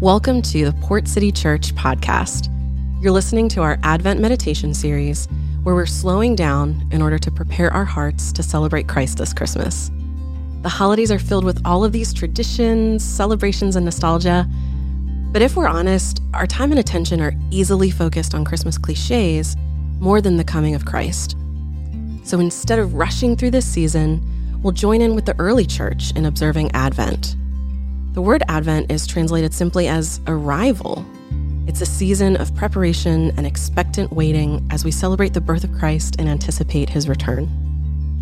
Welcome to the Port City Church podcast. You're listening to our Advent meditation series where we're slowing down in order to prepare our hearts to celebrate Christ this Christmas. The holidays are filled with all of these traditions, celebrations, and nostalgia. But if we're honest, our time and attention are easily focused on Christmas cliches more than the coming of Christ. So instead of rushing through this season, we'll join in with the early church in observing Advent. The word Advent is translated simply as arrival. It's a season of preparation and expectant waiting as we celebrate the birth of Christ and anticipate his return.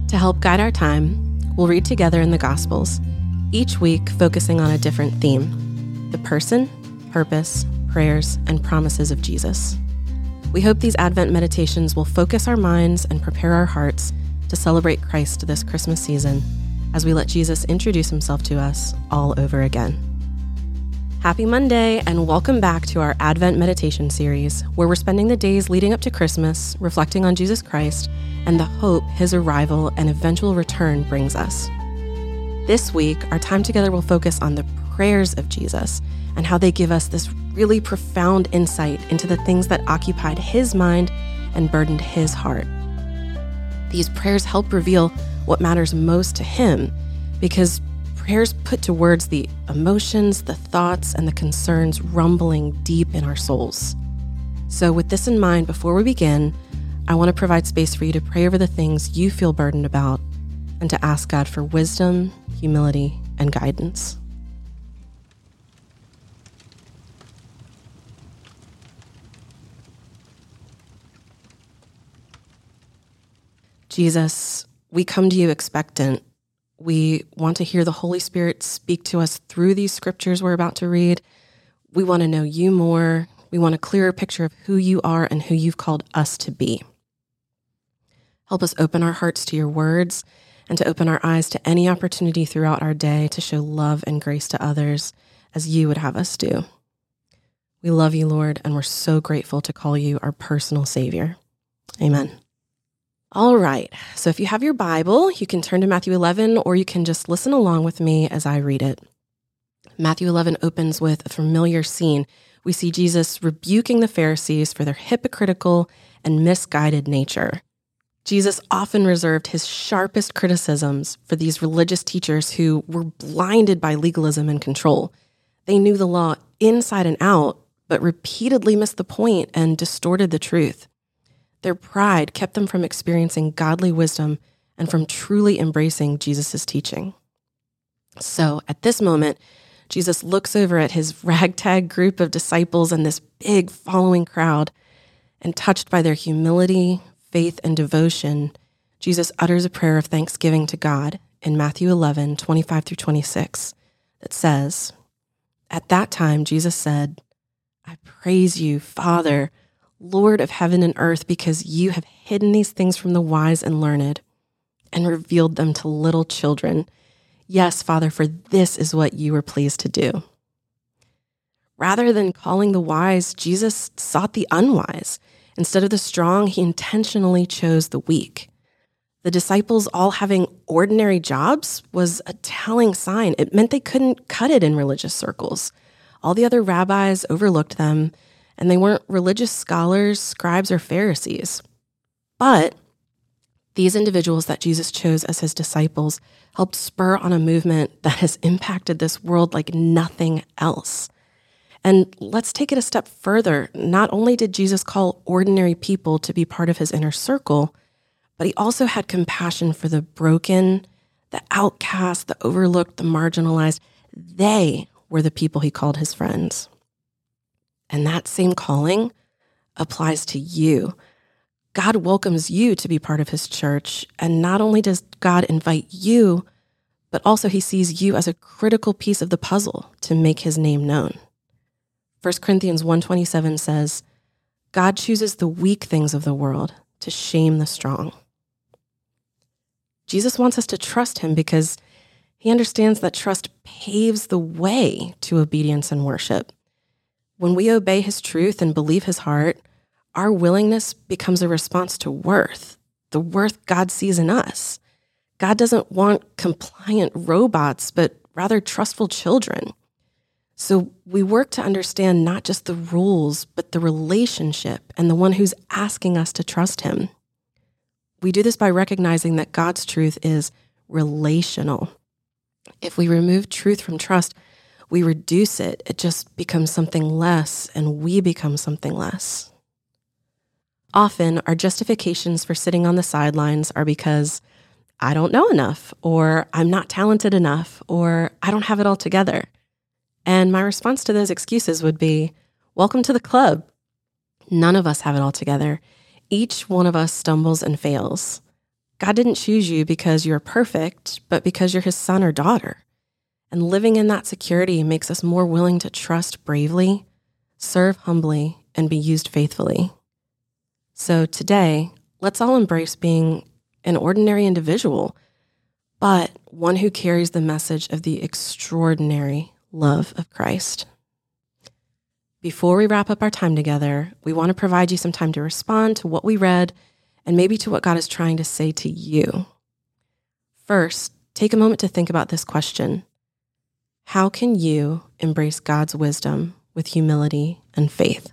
To help guide our time, we'll read together in the Gospels, each week focusing on a different theme the person, purpose, prayers, and promises of Jesus. We hope these Advent meditations will focus our minds and prepare our hearts to celebrate Christ this Christmas season as we let Jesus introduce himself to us all over again. Happy Monday, and welcome back to our Advent meditation series, where we're spending the days leading up to Christmas reflecting on Jesus Christ and the hope his arrival and eventual return brings us. This week, our time together will focus on the prayers of Jesus and how they give us this really profound insight into the things that occupied his mind and burdened his heart. These prayers help reveal what matters most to Him because prayers put to words the emotions, the thoughts, and the concerns rumbling deep in our souls. So, with this in mind, before we begin, I want to provide space for you to pray over the things you feel burdened about and to ask God for wisdom, humility, and guidance. Jesus, we come to you expectant. We want to hear the Holy Spirit speak to us through these scriptures we're about to read. We want to know you more. We want a clearer picture of who you are and who you've called us to be. Help us open our hearts to your words and to open our eyes to any opportunity throughout our day to show love and grace to others as you would have us do. We love you, Lord, and we're so grateful to call you our personal Savior. Amen. All right. So if you have your Bible, you can turn to Matthew 11 or you can just listen along with me as I read it. Matthew 11 opens with a familiar scene. We see Jesus rebuking the Pharisees for their hypocritical and misguided nature. Jesus often reserved his sharpest criticisms for these religious teachers who were blinded by legalism and control. They knew the law inside and out, but repeatedly missed the point and distorted the truth. Their pride kept them from experiencing godly wisdom and from truly embracing Jesus' teaching. So at this moment, Jesus looks over at his ragtag group of disciples and this big following crowd, and touched by their humility, faith, and devotion, Jesus utters a prayer of thanksgiving to God in Matthew 11, 25 through 26, that says, At that time, Jesus said, I praise you, Father Lord of heaven and earth, because you have hidden these things from the wise and learned and revealed them to little children. Yes, Father, for this is what you were pleased to do. Rather than calling the wise, Jesus sought the unwise. Instead of the strong, he intentionally chose the weak. The disciples all having ordinary jobs was a telling sign. It meant they couldn't cut it in religious circles. All the other rabbis overlooked them and they weren't religious scholars, scribes, or Pharisees. But these individuals that Jesus chose as his disciples helped spur on a movement that has impacted this world like nothing else. And let's take it a step further. Not only did Jesus call ordinary people to be part of his inner circle, but he also had compassion for the broken, the outcast, the overlooked, the marginalized. They were the people he called his friends. And that same calling applies to you. God welcomes you to be part of his church. And not only does God invite you, but also he sees you as a critical piece of the puzzle to make his name known. 1 Corinthians 1:27 says, God chooses the weak things of the world to shame the strong. Jesus wants us to trust him because he understands that trust paves the way to obedience and worship. When we obey his truth and believe his heart, our willingness becomes a response to worth, the worth God sees in us. God doesn't want compliant robots, but rather trustful children. So we work to understand not just the rules, but the relationship and the one who's asking us to trust him. We do this by recognizing that God's truth is relational. If we remove truth from trust, we reduce it. It just becomes something less, and we become something less. Often, our justifications for sitting on the sidelines are because I don't know enough, or I'm not talented enough, or I don't have it all together. And my response to those excuses would be Welcome to the club. None of us have it all together. Each one of us stumbles and fails. God didn't choose you because you're perfect, but because you're his son or daughter. And living in that security makes us more willing to trust bravely, serve humbly, and be used faithfully. So today, let's all embrace being an ordinary individual, but one who carries the message of the extraordinary love of Christ. Before we wrap up our time together, we want to provide you some time to respond to what we read and maybe to what God is trying to say to you. First, take a moment to think about this question How can you embrace God's wisdom with humility and faith?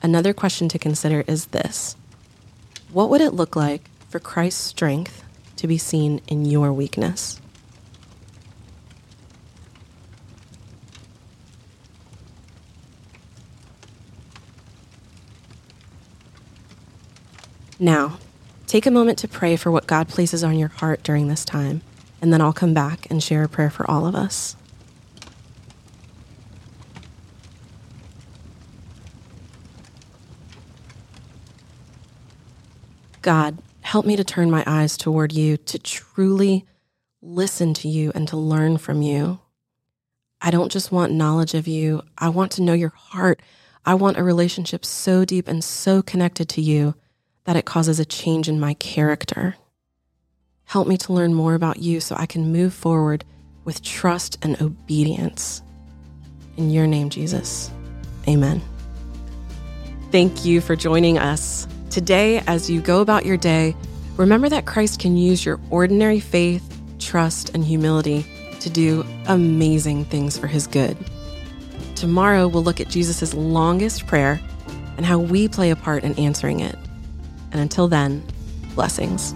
Another question to consider is this What would it look like for Christ's strength to be seen in your weakness? Now, take a moment to pray for what God places on your heart during this time, and then I'll come back and share a prayer for all of us. God, help me to turn my eyes toward you, to truly listen to you and to learn from you. I don't just want knowledge of you, I want to know your heart. I want a relationship so deep and so connected to you that it causes a change in my character. Help me to learn more about you so I can move forward with trust and obedience. In your name, Jesus. Amen. Thank you for joining us. Today, as you go about your day, remember that Christ can use your ordinary faith, trust, and humility to do amazing things for his good. Tomorrow, we'll look at Jesus' longest prayer and how we play a part in answering it. And until then, blessings.